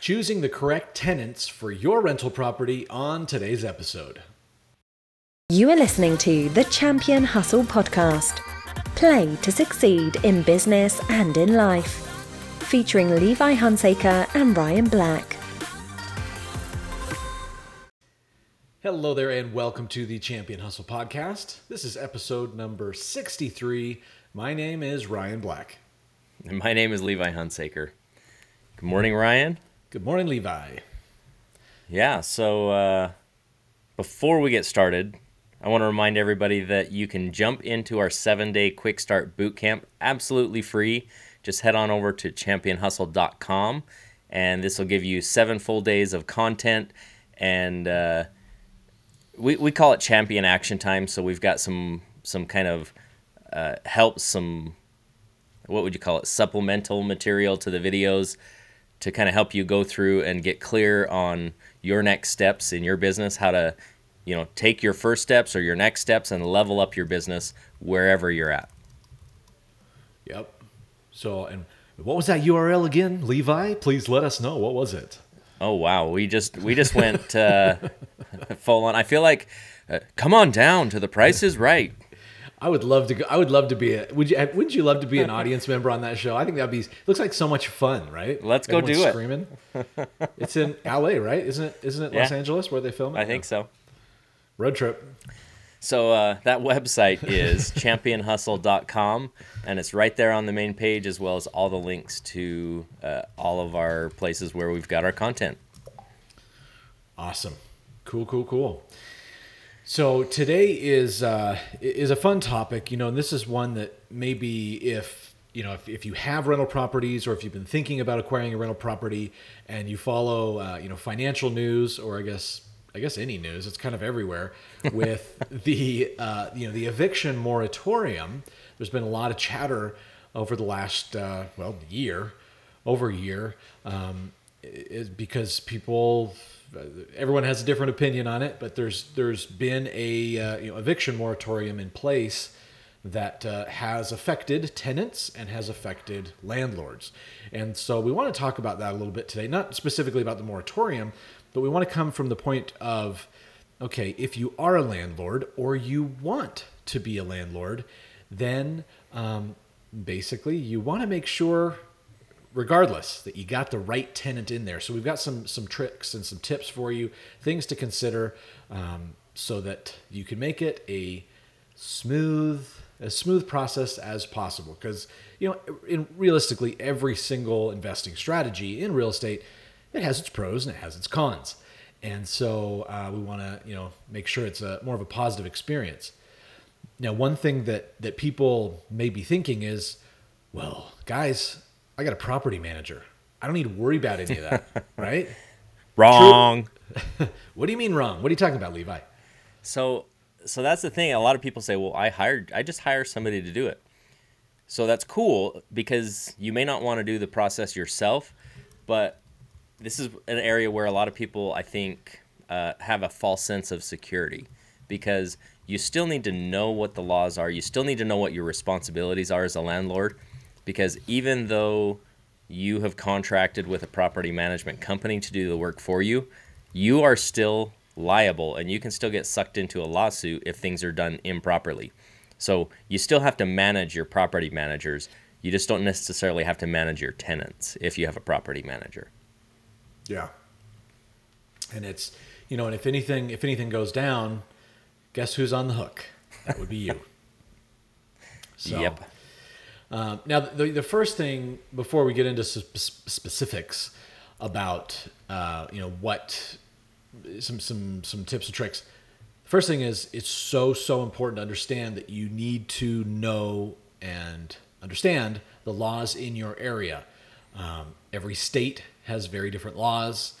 choosing the correct tenants for your rental property on today's episode. You are listening to the Champion Hustle podcast. Play to succeed in business and in life. Featuring Levi Hunsaker and Ryan Black. Hello there, and welcome to the Champion Hustle podcast. This is episode number 63. My name is Ryan Black. And my name is Levi Hunsaker. Good morning, Ryan. Good morning, Levi. Yeah, so uh, before we get started, I want to remind everybody that you can jump into our seven day quick start boot camp absolutely free. Just head on over to championhustle.com, and this will give you seven full days of content and uh, we, we call it champion action time. So we've got some some kind of uh, help, some what would you call it, supplemental material to the videos to kind of help you go through and get clear on your next steps in your business, how to you know take your first steps or your next steps and level up your business wherever you're at. Yep. So and what was that URL again, Levi? Please let us know. What was it? Oh wow, we just we just went uh, full on. I feel like, uh, come on down to the Price is Right. I would love to go. I would love to be a. Would you? Wouldn't you love to be an audience member on that show? I think that'd be. Looks like so much fun, right? Let's go do it. Screaming. it's in L.A., right? Isn't it? Isn't it Los Angeles where they film it? I think so. Road trip. So uh, that website is championhustle.com, and it's right there on the main page, as well as all the links to uh, all of our places where we've got our content. Awesome. Cool, cool, cool. So today is uh, is a fun topic, you know, and this is one that maybe if you know if, if you have rental properties or if you've been thinking about acquiring a rental property and you follow uh, you know financial news or I guess I guess any news, it's kind of everywhere with the uh, you know the eviction moratorium. There's been a lot of chatter over the last uh, well year, over a year, um, is because people everyone has a different opinion on it, but there's there's been a uh, you know, eviction moratorium in place that uh, has affected tenants and has affected landlords, and so we want to talk about that a little bit today. Not specifically about the moratorium, but we want to come from the point of okay, if you are a landlord or you want to be a landlord, then um, basically you want to make sure regardless that you got the right tenant in there. So we've got some some tricks and some tips for you things to consider um, so that you can make it a smooth as smooth process as possible. Because you know in realistically every single investing strategy in real estate it has its pros and it has its cons. And so uh, we want to you know make sure it's a more of a positive experience. Now one thing that that people may be thinking is well guys I got a property manager. I don't need to worry about any of that, right? Wrong. What do you mean wrong? What are you talking about, Levi? So, so that's the thing. A lot of people say, "Well, I hired, I just hire somebody to do it." So that's cool because you may not want to do the process yourself, but this is an area where a lot of people, I think, uh, have a false sense of security because you still need to know what the laws are. You still need to know what your responsibilities are as a landlord because even though you have contracted with a property management company to do the work for you, you are still liable and you can still get sucked into a lawsuit if things are done improperly. So you still have to manage your property managers. You just don't necessarily have to manage your tenants if you have a property manager. Yeah. And it's you know, and if anything if anything goes down, guess who's on the hook? That would be you. So, Yep. Um, now, the, the first thing before we get into sp- specifics about uh, you know what some some some tips and tricks. First thing is it's so so important to understand that you need to know and understand the laws in your area. Um, every state has very different laws.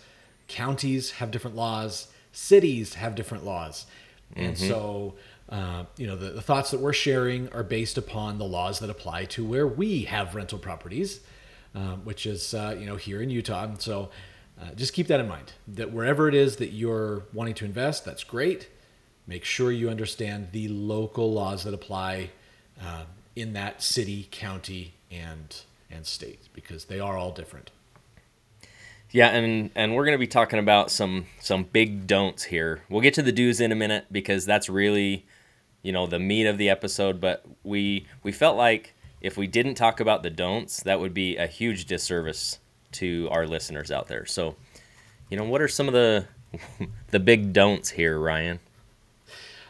Counties have different laws. Cities have different laws, and so uh, you know the, the thoughts that we're sharing are based upon the laws that apply to where we have rental properties, um, which is uh, you know here in Utah. And so uh, just keep that in mind. That wherever it is that you're wanting to invest, that's great. Make sure you understand the local laws that apply uh, in that city, county, and and state because they are all different. Yeah, and and we're going to be talking about some some big don'ts here. We'll get to the do's in a minute because that's really, you know, the meat of the episode. But we we felt like if we didn't talk about the don'ts, that would be a huge disservice to our listeners out there. So, you know, what are some of the the big don'ts here, Ryan?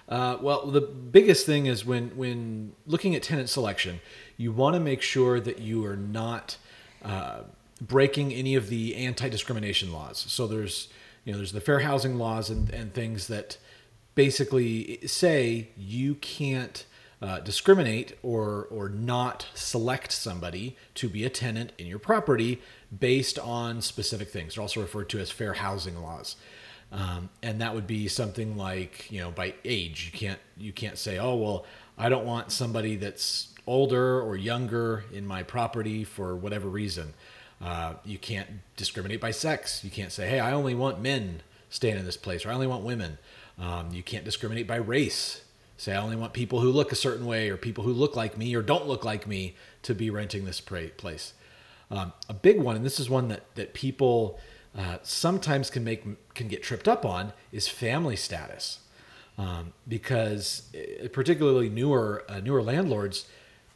Uh, well, the biggest thing is when when looking at tenant selection, you want to make sure that you are not uh, breaking any of the anti-discrimination laws. So there's you know there's the fair housing laws and, and things that basically say you can't uh, discriminate or or not select somebody to be a tenant in your property based on specific things. They're also referred to as fair housing laws. Um, and that would be something like you know by age you can't you can't say oh well I don't want somebody that's older or younger in my property for whatever reason. Uh, you can't discriminate by sex. You can't say hey I only want men staying in this place or I only want women. Um, you can't discriminate by race. Say I only want people who look a certain way or people who look like me or don't look like me to be renting this place. Um, a big one, and this is one that that people uh, sometimes can make can get tripped up on is family status, um, because uh, particularly newer uh, newer landlords,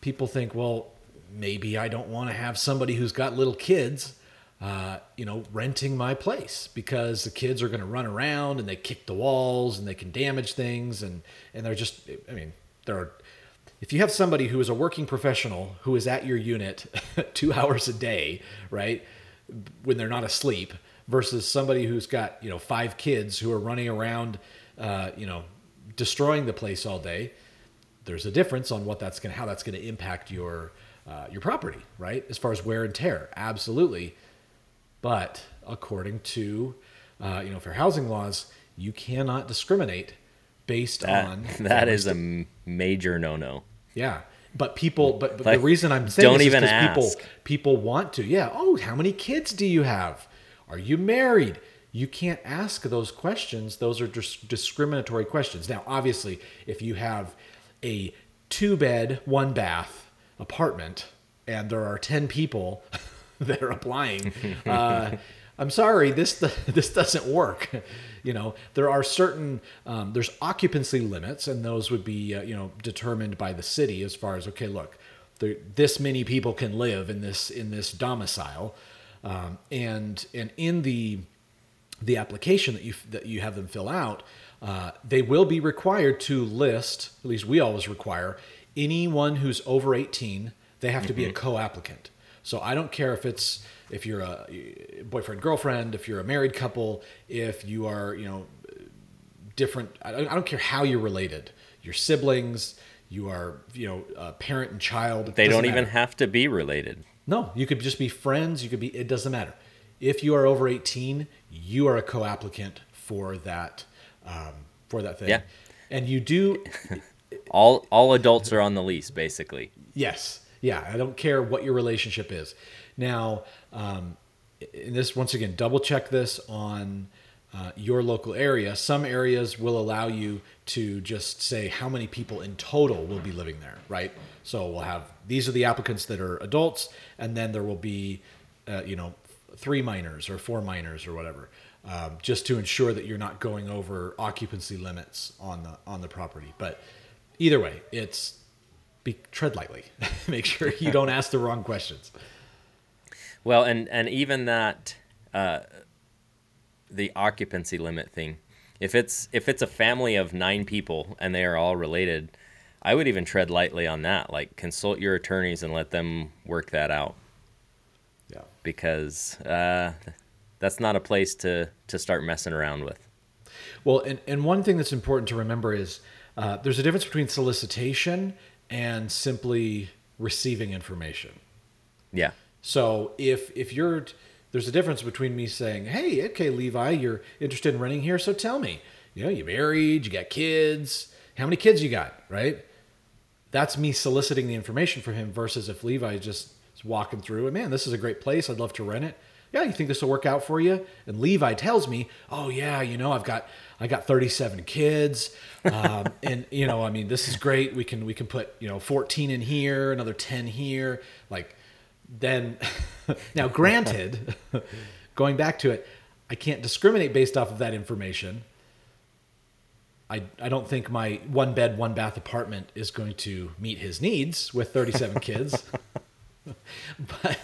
people think, well, maybe I don't want to have somebody who's got little kids, uh, you know, renting my place because the kids are going to run around and they kick the walls and they can damage things and and they're just, I mean, there are. If you have somebody who is a working professional who is at your unit two hours a day, right, when they're not asleep, versus somebody who's got you know five kids who are running around, uh, you know, destroying the place all day. There's a difference on what that's going how that's going to impact your uh, your property, right? As far as wear and tear, absolutely. But according to uh, you know fair housing laws, you cannot discriminate based that, on that is a major no-no. Yeah. But people, but, but like, the reason I'm saying don't this even is ask. people people want to. Yeah. Oh, how many kids do you have? Are you married? You can't ask those questions. Those are just discriminatory questions. Now, obviously, if you have a two bed, one bath apartment and there are 10 people that are applying, uh, I'm sorry, this this doesn't work. You know, there are certain um, there's occupancy limits, and those would be uh, you know determined by the city as far as okay, look, there, this many people can live in this in this domicile. Um, and and in the the application that you that you have them fill out, uh, they will be required to list. At least we always require anyone who's over 18. They have mm-hmm. to be a mm-hmm. co-applicant. So I don't care if it's if you're a boyfriend girlfriend, if you're a married couple, if you are you know different. I don't care how you're related. Your siblings, you are you know a parent and child. They don't even have to be related. No, you could just be friends. You could be, it doesn't matter. If you are over 18, you are a co applicant for that. Um, for that thing. Yeah. And you do. all all adults are on the lease, basically. Yes. Yeah. I don't care what your relationship is. Now, um, this once again, double check this on uh, your local area. Some areas will allow you to just say how many people in total will be living there, right? So we'll have these are the applicants that are adults, and then there will be, uh, you know, three minors or four minors or whatever, um, just to ensure that you're not going over occupancy limits on the on the property. But either way, it's be tread lightly. Make sure you don't ask the wrong questions. Well, and and even that, uh, the occupancy limit thing. If it's if it's a family of nine people and they are all related, I would even tread lightly on that. Like consult your attorneys and let them work that out. Yeah. Because uh, that's not a place to to start messing around with. Well, and, and one thing that's important to remember is uh, there's a difference between solicitation and simply receiving information. Yeah. So if if you're there's a difference between me saying, "Hey, okay, Levi, you're interested in renting here, so tell me, you know, you married, you got kids, how many kids you got, right?" that's me soliciting the information from him versus if Levi just is walking through and man, this is a great place. I'd love to rent it. Yeah, you think this will work out for you? And Levi tells me, oh yeah, you know, I've got I got 37 kids, um, and you know, I mean, this is great. We can we can put you know 14 in here, another 10 here. Like then, now granted, going back to it, I can't discriminate based off of that information. I, I don't think my one bed, one bath apartment is going to meet his needs with 37 kids. but,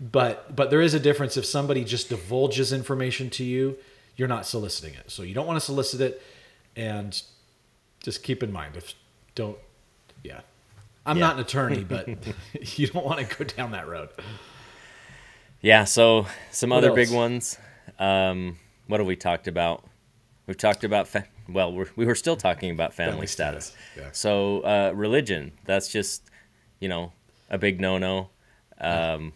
but but there is a difference if somebody just divulges information to you, you're not soliciting it. So you don't want to solicit it and just keep in mind if don't yeah. I'm Yeah. not an attorney, but you don't want to go down that road. Yeah. So some What other big ones. Um, what have we talked about? We've talked about fa- well, we're, we were still talking about family, Family status. status, yeah. So uh, religion. That's just you know a big no no. Um,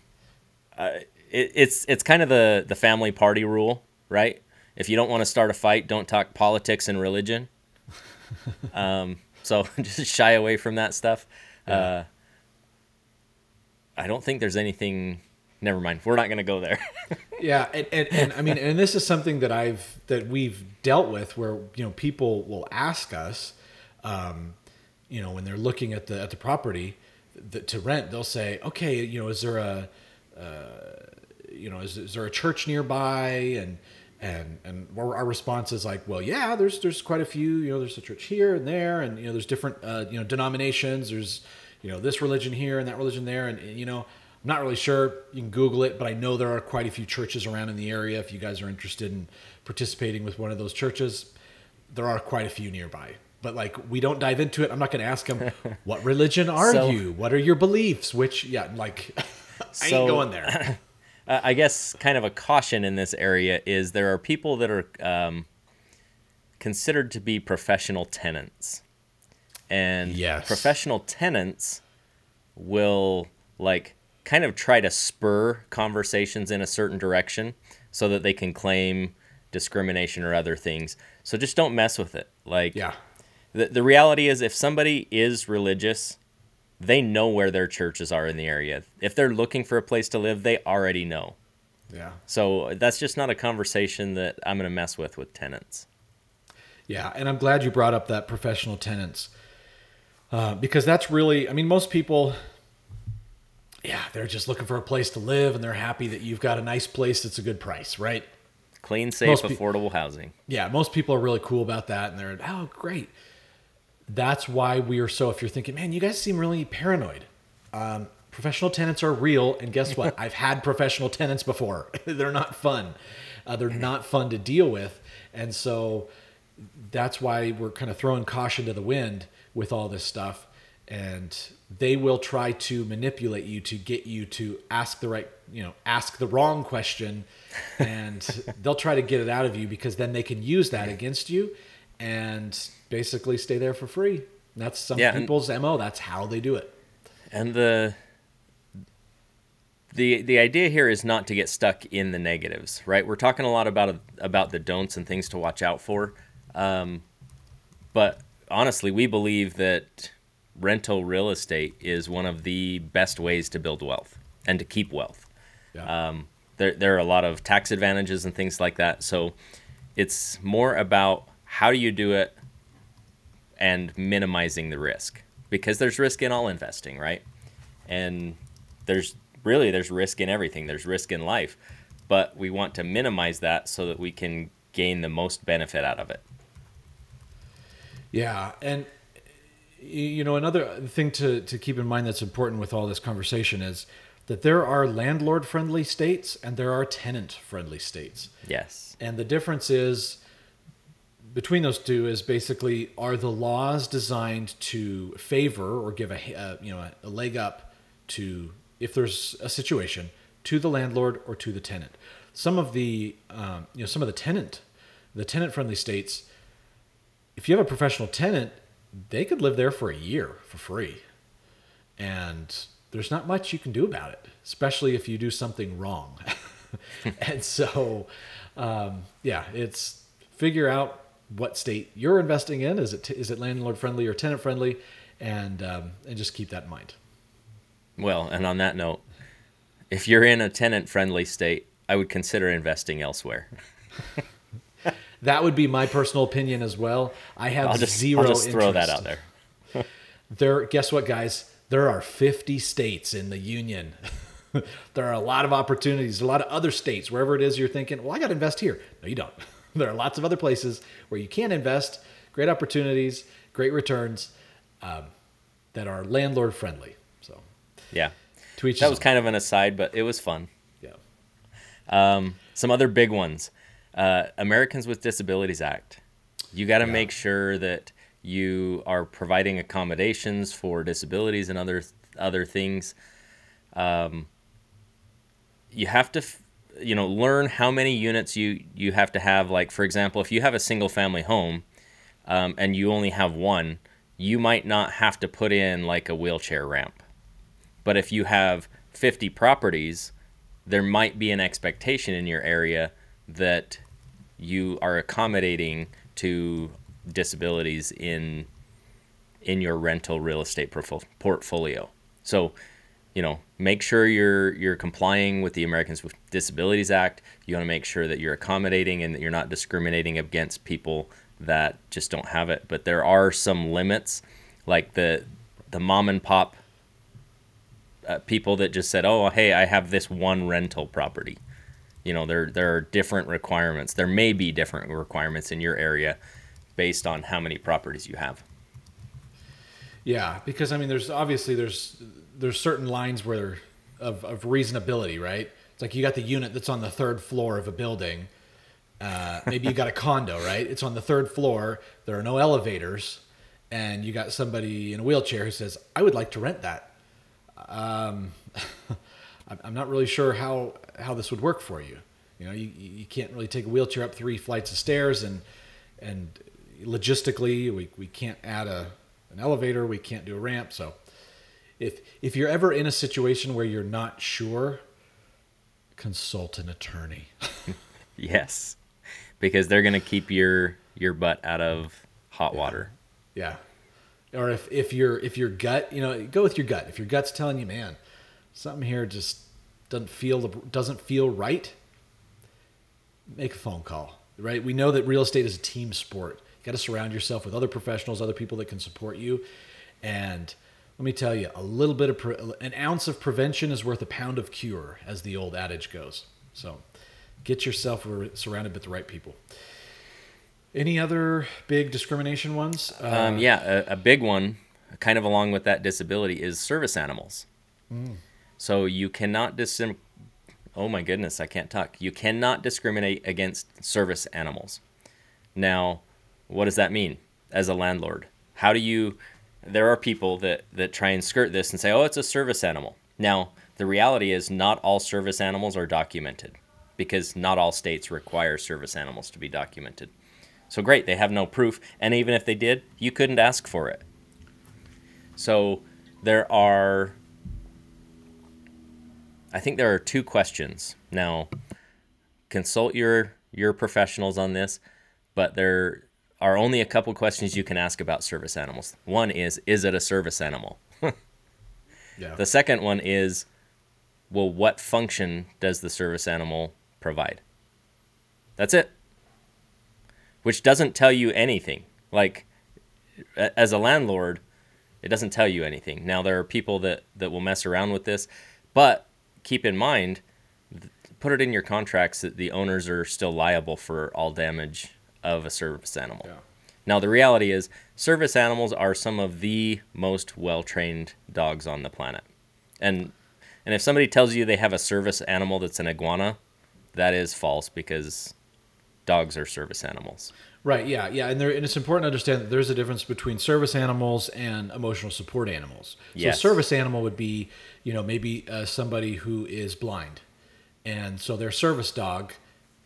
uh, it, it's it's kind of the the family party rule, right? If you don't want to start a fight, don't talk politics and religion. um, so just shy away from that stuff. Uh, I don't think there's anything. Never mind. We're not going to go there. Yeah, and, and, and I mean, and this is something that I've that we've dealt with, where you know people will ask us, um, you know, when they're looking at the at the property that, to rent, they'll say, okay, you know, is there a, uh, you know, is, is there a church nearby? And and and our our response is like, well, yeah, there's there's quite a few. You know, there's a church here and there, and you know, there's different uh, you know denominations. There's you know this religion here and that religion there, and, and you know. I'm not really sure. You can Google it, but I know there are quite a few churches around in the area. If you guys are interested in participating with one of those churches, there are quite a few nearby. But like, we don't dive into it. I'm not going to ask them, "What religion are So- you? What are your beliefs?" Which, yeah, like, I So- ain't going there. Uh, I guess kind of a caution in this area is there are people that are um, considered to be professional tenants, and Yes. professional tenants will like kind of try to spur conversations in a certain direction so that they can claim discrimination or other things. So just don't mess with it. Like Yeah, the, the reality is if somebody is religious they know where their churches are in the area if they're looking for a place to live they already know yeah, so that's just not a conversation that i'm going to mess with with tenants yeah. And I'm glad you brought up that professional tenants uh, because that's really, I mean, most people, yeah, they're just looking for a place to live, and they're happy that you've got a nice place that's a good price, right? clean safe Most pe- affordable housing yeah, most people are really cool about that, and they're oh great. That's why we are so. If you're thinking, man, you guys seem really paranoid. Um, professional tenants are real, and guess what? I've had professional tenants before. they're not fun. Uh, they're not fun to deal with, and so that's why we're kind of throwing caution to the wind with all this stuff. And they will try to manipulate you to get you to ask the right, you know, ask the wrong question, and they'll try to get it out of you because then they can use that against you, and basically stay there for free. That's some Yeah, and- people's mo. That's how they do it. and the the the idea here is not to get stuck in the negatives right we're talking a lot about about the don'ts and things to watch out for um, but honestly we believe that rental real estate is one of the best ways to build wealth and to keep wealth Yeah. um, there, there are a lot of tax advantages and things like that. So it's more about how do you do it and minimizing the risk because there's risk in all investing, right? And there's really there's risk in everything. There's risk in life, but we want to minimize that so that we can gain the most benefit out of it. Yeah, and you know another thing to to keep in mind that's important with all this conversation is that there are landlord friendly states and there are tenant friendly states. Yes. And the difference is between those two is basically are the laws designed to favor or give a you know a leg up to if there's a situation to the landlord or to the tenant. Some of the um, you know some of the tenant the tenant friendly states if you have a professional tenant they could live there for a year for free and there's not much you can do about it especially if you do something wrong and so um, yeah it's figure out what state you're investing in is it is it landlord friendly or tenant friendly and um, and just keep that in mind Well, and on that note, if you're in a tenant friendly state, I would consider investing elsewhere. that would be my personal opinion as well i have I'll just, 0 I'll just throw that out there. there guess what guys there are 50 states in the union there are a lot of opportunities, a lot of other states, wherever it is you're thinking, well, I got to invest here. No, you don't. there are lots of other places where you can invest, great opportunities, great returns um, that are landlord friendly. So, Yeah. to each That was own. kind of an aside, but it was fun. yeah. Um, some other big ones. Uh, Americans with Disabilities Act. You got to Yeah. make sure that you are providing accommodations for disabilities and other other things. Um, you have to, f- you know, learn how many units you you have to have. Like for example, if you have a single family home um, and you only have one, you might not have to put in like a wheelchair ramp. But if you have 50 properties, there might be an expectation in your area that you are accommodating to disabilities in in your rental real estate portfolio. So, you know, make sure you're you're complying with the Americans with Disabilities Act. You want to make sure that you're accommodating and that you're not discriminating against people that just don't have it. But there are some limits, like the the mom and pop uh, people that just said, "Oh, hey, I have this one rental property." You know, there there are different requirements. There may be different requirements in your area based on how many properties you have. Yeah, because I mean, there's obviously there's there's certain lines where of of reasonability, right? It's like you got the unit that's on the third floor of a building. Uh, maybe you got a condo, right? It's on the third floor. There are no elevators, and you got somebody in a wheelchair who says, "I would like to rent that." Um, I'm- I'm not really sure how how this would work for you. You know, you, you can't really take a wheelchair up three flights of stairs, and and logistically, we, we can't add a an elevator, we can't do a ramp. So, if if you're ever in a situation where you're not sure, consult an attorney. Yes, because they're gonna keep your your butt out of hot water. Yeah. Or if, if your if your gut, you know, go with your gut. If your gut's telling you, man, something here just doesn't feel doesn't feel right, make a phone call. Right? We know that real estate is a team sport. You got to surround yourself with other professionals, other people that can support you. And let me tell you, a little bit of pre- an ounce of prevention is worth a pound of cure, as the old adage goes. So, get yourself surrounded with the right people. Any other big discrimination ones? Uh, Um, yeah, a, a big one, kind of along with that disability, is service animals. So you cannot discriminate. Oh my goodness, I can't talk. You cannot discriminate against service animals. Now, what does that mean as a landlord? How do you? There are people that that try and skirt this and say, "Oh, it's a service animal." Now, the reality is, not all service animals are documented, because not all states require service animals to be documented. So great, they have no proof, and even if they did, you couldn't ask for it. So there are I think there are two questions. Now, consult your your professionals on this, but there are only a couple questions you can ask about service animals. One is is it a service animal? yeah. The second one is well, what function does the service animal provide? That's it. Which doesn't tell you anything. Like as a landlord, it doesn't tell you anything. Now there are people that that will mess around with this, but keep in mind put it in your contracts that the owners are still liable for all damage of a service animal. Yeah. Now the reality is service animals are some of the most well-trained dogs on the planet. And and if somebody tells you they have a service animal that's an iguana, that is false because dogs are service animals. Right. Yeah. Yeah. And there, and it's important to understand that there's a difference between service animals and emotional support animals. So Yes. a service animal would be, you know, maybe uh, somebody who is blind, and so their service dog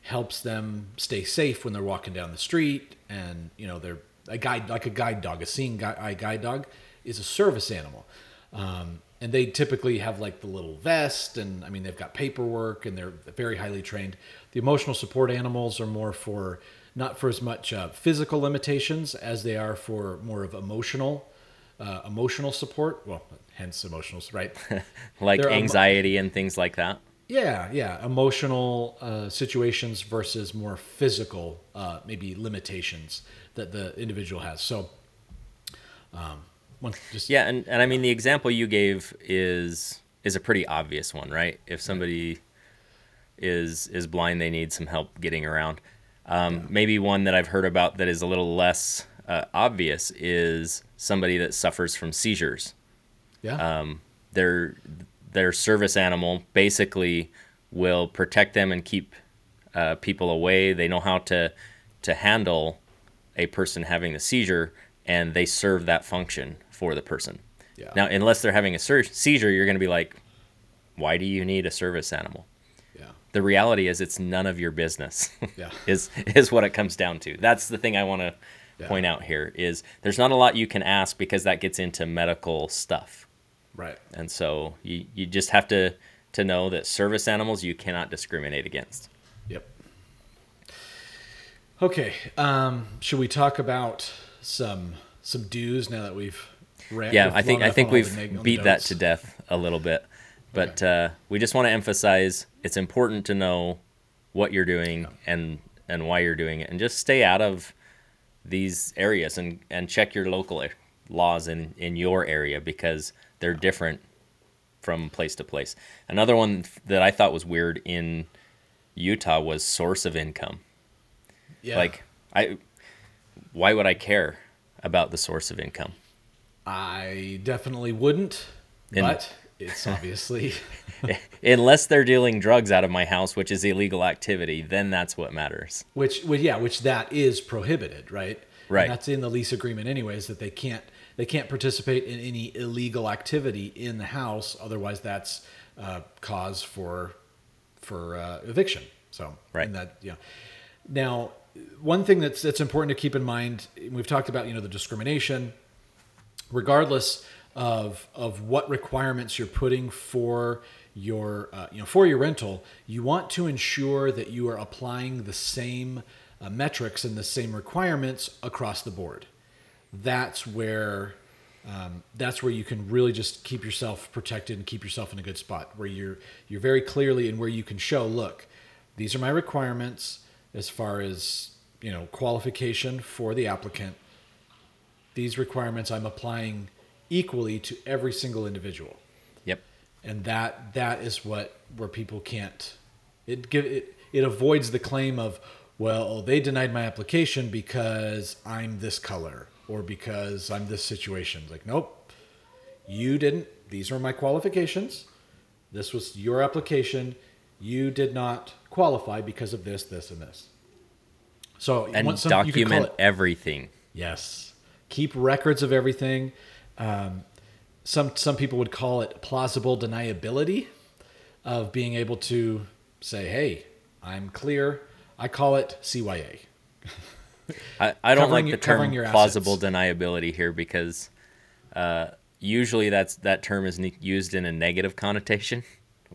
helps them stay safe when they're walking down the street, and you know, they're a guide like a guide dog, a seeing eye guide dog, is a service animal. Um, and they typically have like the little vest, and I mean they've got paperwork, and they're very highly trained. The emotional support animals are more for not for as much uh, physical limitations as they are for more of emotional, uh, emotional support. Well, hence emotional, right? Like They're emo- anxiety and things like that. Yeah, yeah, emotional uh, situations versus more physical, uh, maybe limitations that the individual has. So, um, one just Yeah, and, and I mean the example you gave is is a pretty obvious one, right? If somebody is is blind, they need some help getting around. Um, maybe one that I've heard about that is a little less uh, obvious is somebody that suffers from seizures. Yeah. Um, their their service animal basically will protect them and keep uh, people away. They know how to to handle a person having a seizure, and they serve that function for the person. Yeah. Now, unless they're having a sur- seizure, you're going to be like, "Why do you need a service animal?" yeah. The reality is, it's none of your business. Yeah. is is what it comes down to. That's the thing I want to Yeah. point out here. Is there's not a lot you can ask because that gets into medical stuff. Right. And so you, you just have to, to know that service animals you cannot discriminate against. Yep. Okay. Um, should we talk about some some do's now that we've ran? Yeah, I think I think on all the we've neg- beat that to death a little bit. But Okay. uh, we just want to emphasize it's important to know what you're doing and and why you're doing it, and just stay out of these areas and and check your local laws in in your area because they're different from place to place. Another one that I thought was weird in Utah was source of income. Yeah. Like I why would I care about the source of income? I definitely wouldn't, And- but it's obviously Unless they're dealing drugs out of my house, which is illegal activity, then that's what matters. which, which yeah, which that is prohibited, right? Right. And that's in the lease agreement, anyways. That they can't they can't participate in any illegal activity in the house, otherwise that's uh, cause for for uh, eviction. So Right. and that know. Now, one thing that's that's important to keep in mind, we've talked about you know the discrimination, regardless of of what requirements you're putting for your uh, you know for your rental, you want to ensure that you are applying the same uh, metrics and the same requirements across the board. That's where um, that's where you can really just keep yourself protected and keep yourself in a good spot where you're you're very clearly and where you can show look these are my requirements as far as you know qualification for the applicant these requirements I'm applying equally to every single individual. Yep. And that that is what where people can't it give it it avoids the claim of well they denied my application because I'm this color or because I'm this situation. Like nope. You didn't these are my qualifications. This was your application. You did not qualify because of this, this, and this. So And some- you can call document it- everything. Yes. Keep records of everything. Um, some some people would call it plausible deniability of being able to say, "Hey, I'm clear." I call it CYA. I, I don't like your- the term your plausible assets. deniability here because uh, usually that's that term is ne- used in a negative connotation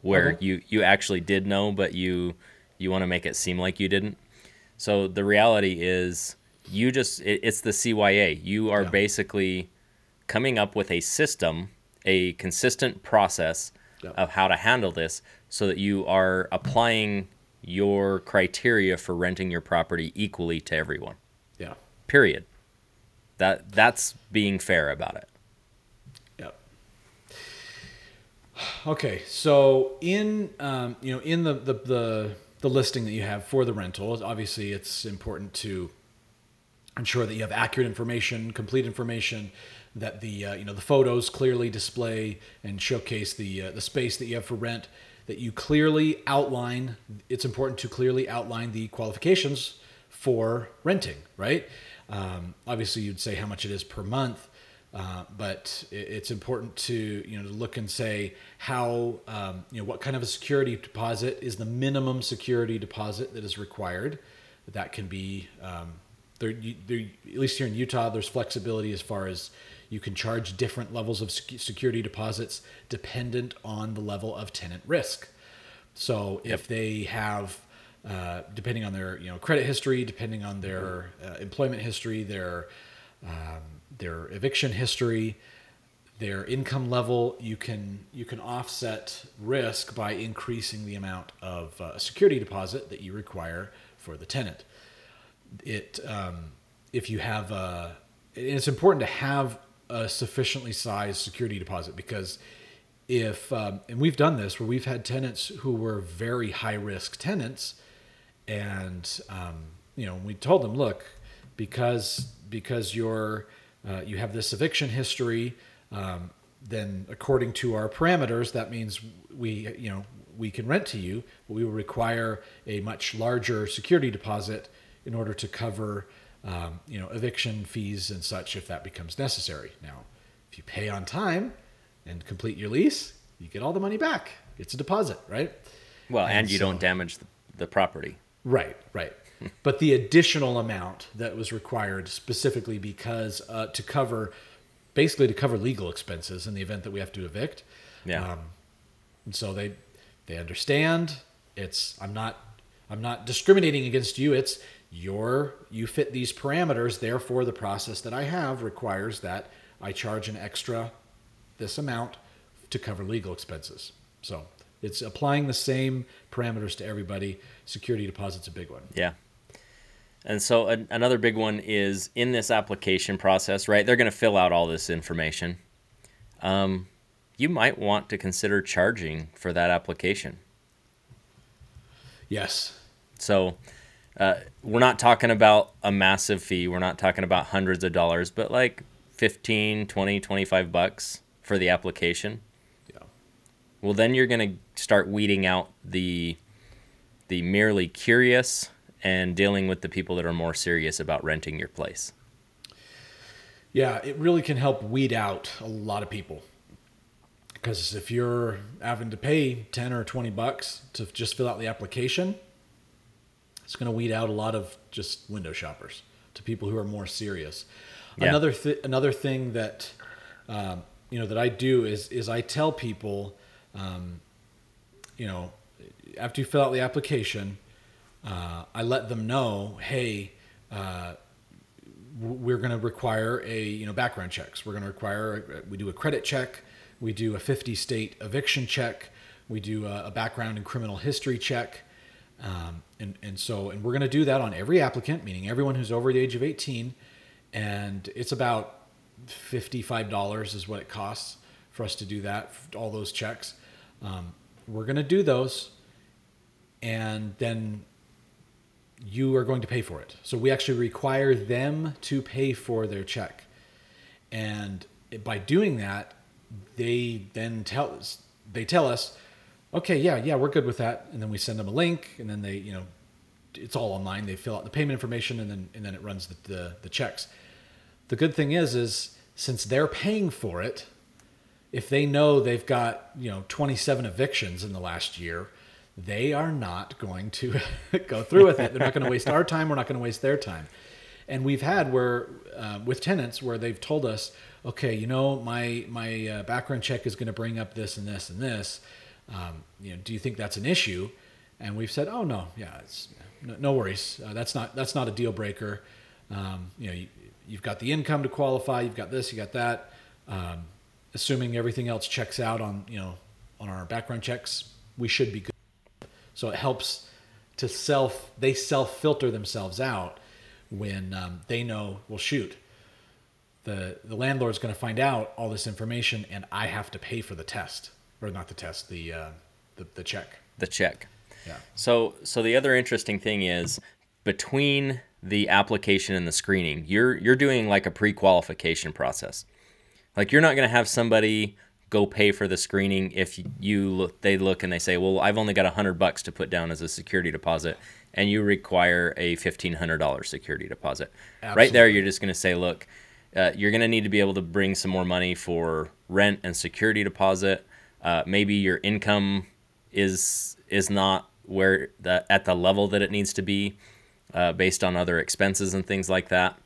where Okay. you, you actually did know but you you want to make it seem like you didn't. So the reality is you just it, it's the CYA. You are Yeah. basically coming up with a system, a consistent process Yep. of how to handle this so that you are applying your criteria for renting your property equally to everyone. Period. That that's being fair about it. Yep. Okay, so in um, you know in the, the the the listing that you have for the rental, obviously it's important to ensure that you have accurate information, complete information, that the uh, you know the photos clearly display and showcase the uh, the space that you have for rent. That you clearly outline. It's important to clearly outline the qualifications for renting. Right. Um, obviously, you'd say how much it is per month. Uh, but it- it's important to you know to look and say how um, you know what kind of a security deposit is the minimum security deposit that is required. That can be um, there, you, there. At least here in Utah, there's flexibility as far as you can charge different levels of security deposits dependent on the level of tenant risk. So if they have, uh, depending on their you know credit history, depending on their uh, employment history, their um, their eviction history, their income level, you can you can offset risk by increasing the amount of uh, security deposit that you require for the tenant. It um, if you have a, it's important to have a sufficiently sized security deposit because if um, and we've done this where we've had tenants who were very high risk tenants, and um, you know we told them, look, because because you're uh, you have this eviction history, um, then according to our parameters, that means we you know we can rent to you, but we will require a much larger security deposit in order to cover um, you know eviction fees and such if that becomes necessary. Now, if you pay on time and complete your lease, you get all the money back. It's a deposit, right? Well, and, And you so- don't damage the, the property. Right, right. but the additional amount that was required specifically because uh, to cover, basically to cover legal expenses in the event that we have to evict. Yeah. Um, and so they they understand. It's I'm not I'm not discriminating against you. It's your you fit these parameters. Therefore, the process that I have requires that I charge an extra this amount to cover legal expenses. So it's applying the same parameters to everybody. Security deposit's a big one. Yeah. And so an, another big one is in this application process, right? They're going to fill out all this information. Um, you might want to consider charging for that application. Yes. So uh, we're not talking about a massive fee. We're not talking about hundreds of dollars, but like 15, 20, 25 bucks for the application. Yeah. Well, then you're going to start weeding out the the merely curious and dealing with the people that are more serious about renting your place. Yeah, it really can help weed out a lot of people. Because if you're having to pay 10 or 20 bucks to just fill out the application, it's going to weed out a lot of just window shoppers to people who are more serious. Yeah. Another th- another thing that um, you know that I do is is I tell people, um, you know, after you fill out the application, uh, I let them know, hey, uh, we're going to require a you know background checks. We're going to require we do a credit check, we do a 50 state eviction check, we do a, a background and criminal history check, um, and and so and we're going to do that on every applicant, meaning everyone who's over the age of 18, and it's about 55 dollars is what it costs for us to do that, all those checks. Um, we're going to do those, and then you are going to pay for it. So we actually require them to pay for their check. And by doing that, they then tell us, they tell us, okay, yeah, yeah, we're good with that. And then we send them a link and then they, you know, it's all online. They fill out the payment information and then, and then it runs the, the, the checks. The good thing is, is since they're paying for it, if they know they've got, you know, 27 evictions in the last year, they are not going to go through with it. They're not going to waste our time. We're not going to waste their time. And we've had where uh, with tenants where they've told us, okay, you know, my my uh, background check is going to bring up this and this and this. Um, you know, do you think that's an issue? And we've said, oh no, yeah, it's no, no worries. Uh, that's not that's not a deal breaker. Um, you know, you, you've got the income to qualify. You've got this. You got that. Um, assuming everything else checks out on you know on our background checks, we should be good. So it helps to self they self filter themselves out when um, they know well shoot the the landlord's going to find out all this information and I have to pay for the test or not the test the uh, the, the check The check. yeah So, so the other interesting thing is between the application and the screening, you're you're doing like a pre-qualification process. Like you're not going to have somebody go pay for the screening if you look they look and they say, "Well, I've only got a 100 bucks to put down as a security deposit." And you require a $1500 security deposit. Right there you're just going to say, "Look, uh, you're going to need to be able to bring some more money for rent and security deposit. Uh, maybe your income is is not where the at the level that it needs to be uh, based on other expenses and things like that.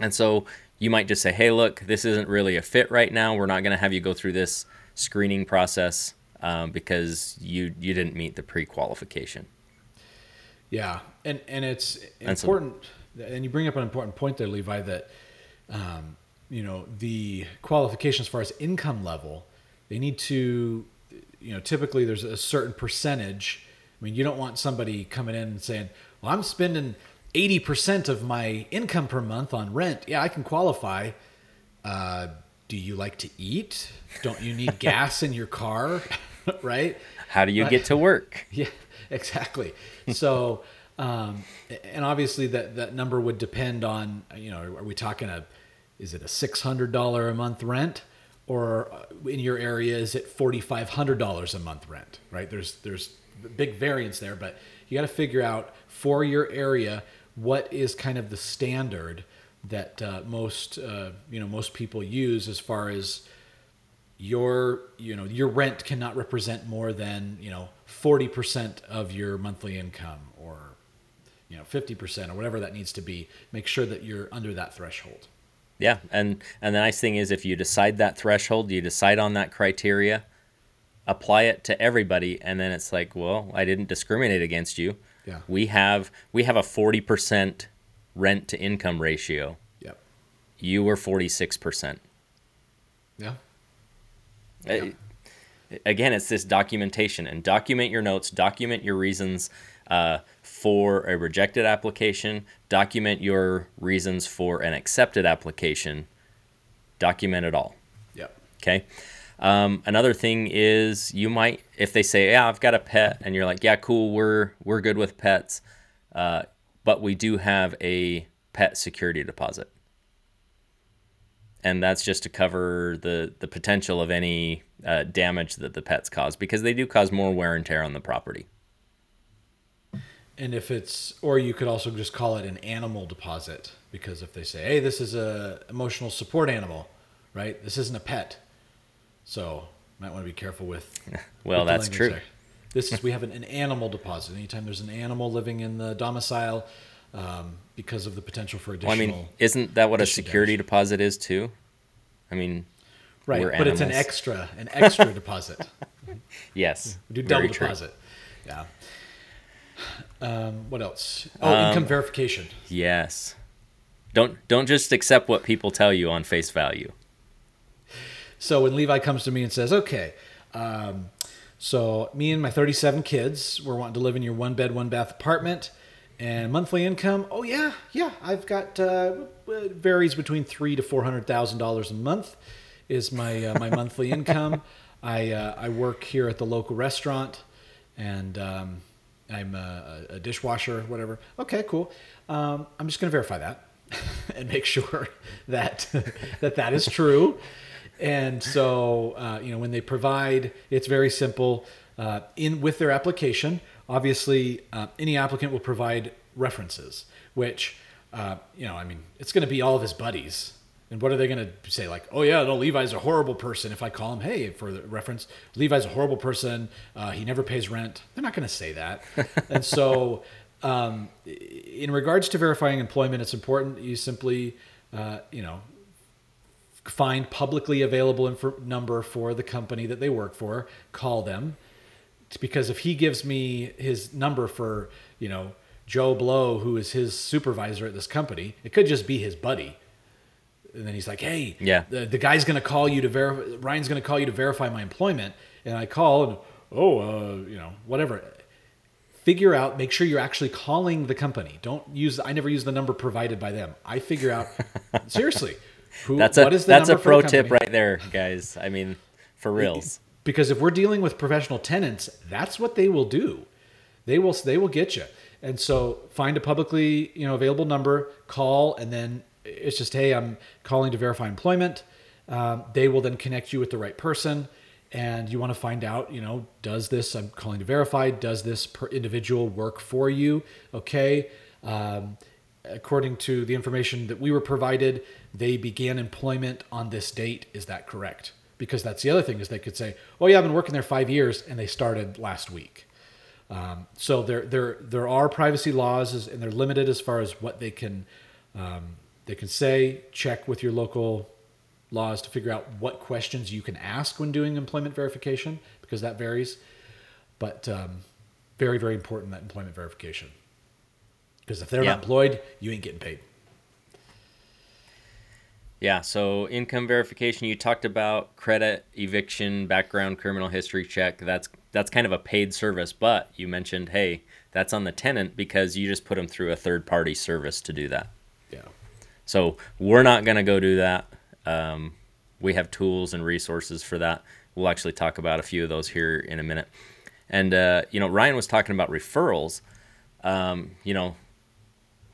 And so you might just say, "Hey, look, this isn't really a fit right now. We're not going to have you go through this screening process um, because you you didn't meet the pre-qualification." Yeah, and and it's And so- important, and you bring up an important point there, Levi. That um, you know the qualification as far as income level, they need to, you know, typically there's a certain percentage. I mean, you don't want somebody coming in and saying, "Well, I'm spending eighty percent of my income per month on rent. Yeah, I can qualify." Uh, do you like to eat? Don't you need gas in your car? right? How do you get to work? Yeah, exactly. So, um, and obviously that, that number would depend on, you know, are we talking a, is it a $600 a month rent? Or uh, in your area, is it $4,500 a month rent, right? There's, there's big variance there, but you got to figure out for your area, what is kind of the standard that uh, most, uh, you know, most people use as far as your you know your rent cannot represent more than you know 40% of your monthly income or you know 50% or whatever that needs to be. Make sure that you're under that threshold. Yeah and and the nice thing is if you decide that threshold you decide on that criteria apply it to everybody and then it's like well i didn't discriminate against you yeah. We have we have a 40% rent to income ratio. Yep. You were 46% yeah. Uh, again, it's this documentation and document your notes, document your reasons uh, for a rejected application, document your reasons for an accepted application, document it all. yep. Okay. Um, another thing is you might, if they say, "Yeah, I've got a pet," and you're like, "Yeah, cool, we're we're good with pets," uh, but we do have a pet security deposit, and that's just to cover the the potential of any uh, damage that the pets cause because they do cause more wear and tear on the property. and if it's or you could also just call it an animal deposit because if they say hey this is a emotional support animal right? This isn't a pet so might want to be careful with Well, with that's true. there. This is we have an, an animal deposit. Anytime there's an animal living in the domicile, um, because of the potential for Well, additional. I mean, isn't that what a security damage. deposit is too? I mean, right, but it's an extra, an extra deposit. yes, We do double very true. deposit. Yeah. Um, what else? Oh, Um, income verification. Yes. Don't don't just accept what people tell you on face value. So when Levi comes to me and says, "Okay, um, so me and my 37 kids, we're wanting to live in your one bed, one bath apartment, and monthly income. Oh yeah, yeah, I've got uh, varies between three to four hundred thousand dollars a month is my uh, my monthly income. I uh, I work here at the local restaurant, and um, I'm a, a dishwasher, whatever. Okay, cool. Um, I'm just going to verify that and make sure that that that is true. And so, uh, you know, when they provide, it's very simple. Uh, in with their application, obviously, uh, any applicant will provide references, which, uh, you know, I mean, it's going to be all of his buddies. And what are they going to say? Like, oh yeah, no, Levi's a horrible person. If I call him, hey, for the reference, Levi's a horrible person. Uh, he never pays rent. They're not going to say that. and so, um, in regards to verifying employment, it's important you simply, uh, you know, find publicly available info- number for the company that they work for, call them. It's because if he gives me his number for, you know, Joe Blow, who is his supervisor at this company, it could just be his buddy. And then he's like, "Hey, Yeah. the, the guy's going to call you to verify. Ryan's going to call you to verify my employment." And I call, and oh, uh, you know, whatever. Figure out. Make sure you're actually calling the company. Don't use. I never use the number provided by them. I figure out seriously. Who, That's a what is the that's a number for the pro tip right there, guys. I mean, for reals. because if we're dealing with professional tenants, that's what they will do. They will they will get you. And so find a publicly you know available number, call, and then it's just hey, I'm calling to verify employment. Um, they will then connect you with the right person, and you want to find out you know does this I'm calling to verify does this per individual work for you? Okay. Um, according to the information that we were provided, they began employment on this date. Is that correct? Because that's the other thing is they could say, "Oh yeah, I've been working there five years, and they started last week." Um, so there, there, there are privacy laws, and they're limited as far as what they can, um, they can say. Check with your local laws to figure out what questions you can ask when doing employment verification, because that varies. But um, very, very important that employment verification. Because if they're Yeah. not employed, you ain't getting paid. Yeah, so income verification you talked about credit, eviction, background criminal history check. That's that's kind of a paid service, but you mentioned, hey, that's on the tenant because you just put them through a third party service to do that. Yeah. So we're not going to go do that. Um, we have tools and resources for that. We'll actually talk about a few of those here in a minute. And uh, you know, Ryan was talking about referrals. Um, you know,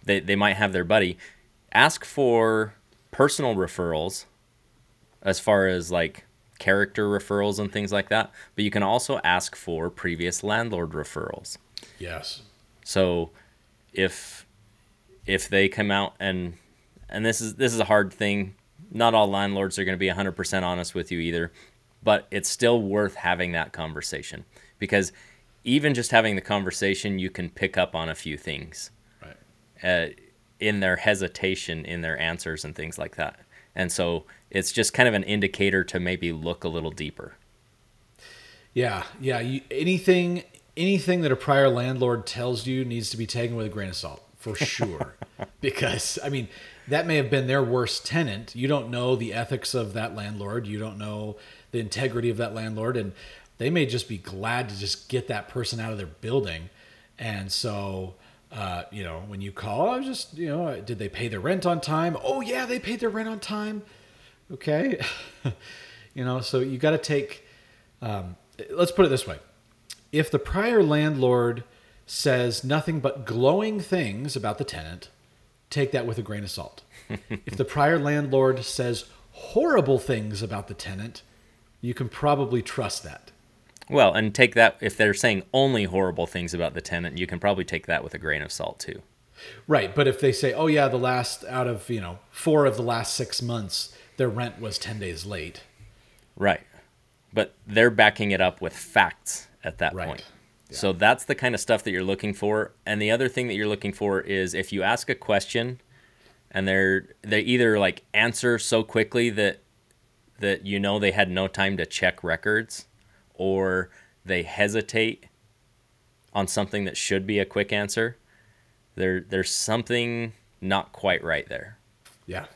they they might have their buddy ask for personal referrals as far as like character referrals and things like that, but you can also ask for previous landlord referrals. Yes. So if if they come out and and this is this is a hard thing, not all landlords are going to be 100% honest with you either, but it's still worth having that conversation because even just having the conversation you can pick up on a few things. Uh, in their hesitation in their answers and things like that. And so it's just kind of an indicator to maybe look a little deeper. Yeah, yeah. You, anything, anything that a prior landlord tells you needs to be taken with a grain of salt for sure. because I mean, that may have been their worst tenant. You don't know the ethics of that landlord. You don't know the integrity of that landlord, and they may just be glad to just get that person out of their building. And so, uh, you know, when you call, I was just, you know, did they pay their rent on time? Oh yeah, they paid their rent on time. Okay, you know, so you got to take. Um, let's put it this way: if the prior landlord says nothing but glowing things about the tenant, take that with a grain of salt. if the prior landlord says horrible things about the tenant, you can probably trust that. Well, and take that if they're saying only horrible things about the tenant, you can probably take that with a grain of salt too. Right, but if they say, "Oh yeah, the last out of, you know, 4 of the last 6 months their rent was 10 days late." Right. But they're backing it up with facts at that Right. point. Yeah. So that's the kind of stuff that you're looking for. And the other thing that you're looking for is if you ask a question and they're they either like answer so quickly that that you know they had no time to check records or they hesitate on something that should be a quick answer. There there's something not quite right there. Yeah.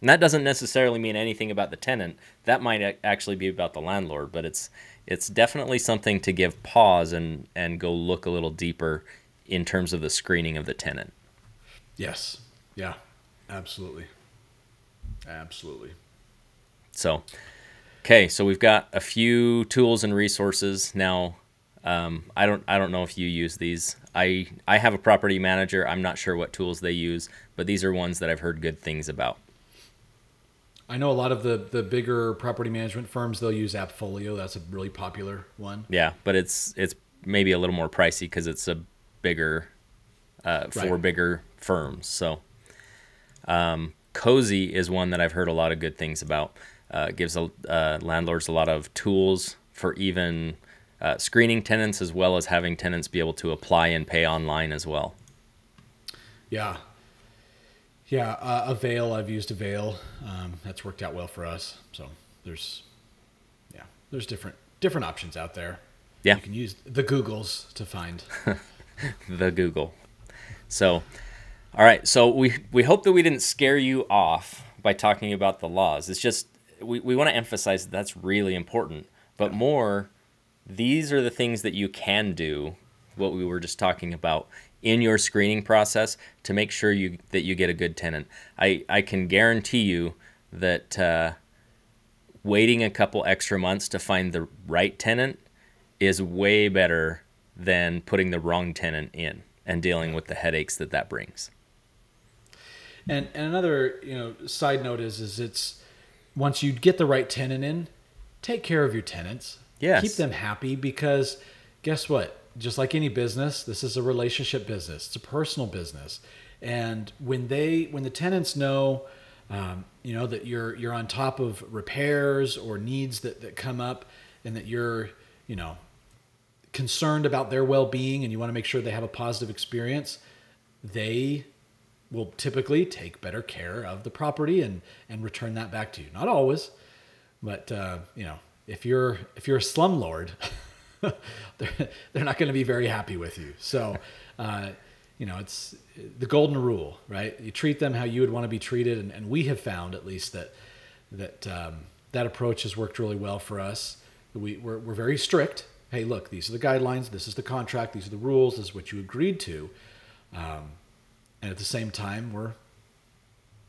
And that doesn't necessarily mean anything about the tenant. That might actually be about the landlord, but it's it's definitely something to give pause and and go look a little deeper in terms of the screening of the tenant. Yes. Yeah. Absolutely. Absolutely. So, okay, so we've got a few tools and resources now. Um, I don't I don't know if you use these. I I have a property manager. I'm not sure what tools they use, but these are ones that I've heard good things about. I know a lot of the the bigger property management firms they'll use Appfolio. That's a really popular one. Yeah, but it's it's maybe a little more pricey because it's a bigger uh, for Right. bigger firms. So, um, Cozy is one that I've heard a lot of good things about. Uh, gives a, uh, landlords a lot of tools for even uh, screening tenants as well as having tenants be able to apply and pay online as well. Yeah. Yeah, uh, Avail. I've used Avail. Um, that's worked out well for us. So there's, yeah, there's different different options out there. Yeah. You can use the Googles to find. the Google. So, all right. So we we hope that we didn't scare you off by talking about the laws. It's just we, we want to emphasize that that's really important. But more, these are the things that you can do. What we were just talking about in your screening process to make sure you that you get a good tenant. I I can guarantee you that uh, waiting a couple extra months to find the right tenant is way better than putting the wrong tenant in and dealing with the headaches that that brings. And and another you know side note is is it's once you get the right tenant in, take care of your tenants. Yes. Keep them happy because guess what? Just like any business, this is a relationship business. It's a personal business. And when they when the tenants know um, you know that you're you're on top of repairs or needs that, that come up and that you're, you know, concerned about their well-being and you want to make sure they have a positive experience, they will typically take better care of the property and and return that back to you. Not always, but uh, you know, if you're if you're a slumlord, they're they're not going to be very happy with you. So, uh, you know, it's the golden rule, right? You treat them how you would want to be treated, and, and we have found at least that that um, that approach has worked really well for us. We we're, we're very strict. Hey, look, these are the guidelines. This is the contract. These are the rules. This is what you agreed to. Um, and at the same time we're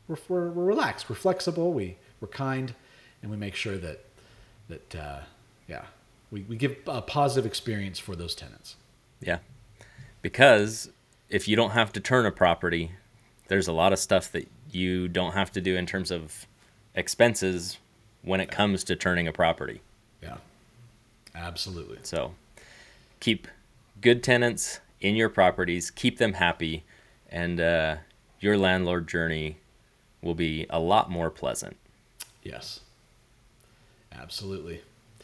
we're, we're, we're relaxed we're flexible we we're kind, and we make sure that that uh, yeah we, we give a positive experience for those tenants. Yeah. Because if you don't have to turn a property, there's a lot of stuff that you don't have to do in terms of expenses when it comes to turning a property. Yeah, absolutely. So keep good tenants in your properties, keep them happy, and uh, your landlord journey will be a lot more pleasant. Yes, absolutely.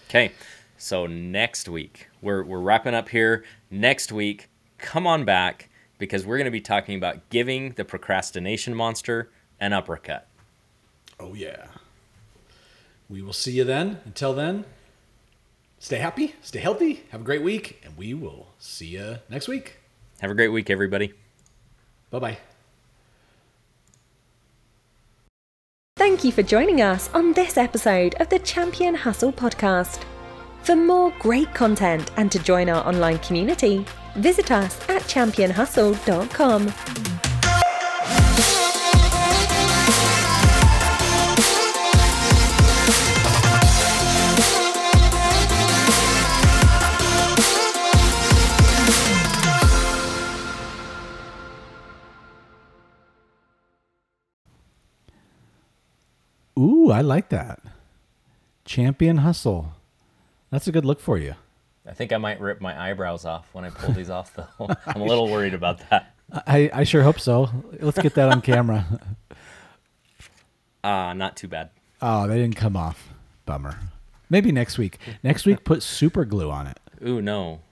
Okay, so next week, we're, we're wrapping up here. Next week, come on back because we're going to be talking about giving the procrastination monster an uppercut. Oh yeah. We will see you then. Until then, stay happy, stay healthy, have a great week, and we will see you next week. Have a great week, everybody. Bye bye. Thank you for joining us on this episode of the Champion Hustle podcast. For more great content and to join our online community, visit us at championhustle.com. I like that. Champion hustle. That's a good look for you. I think I might rip my eyebrows off when I pull these off, though. I'm a little worried about that. I, I sure hope so. Let's get that on camera. Ah, not too bad. Oh, they didn't come off. Bummer. Maybe next week. Next week, put super glue on it. Ooh, no.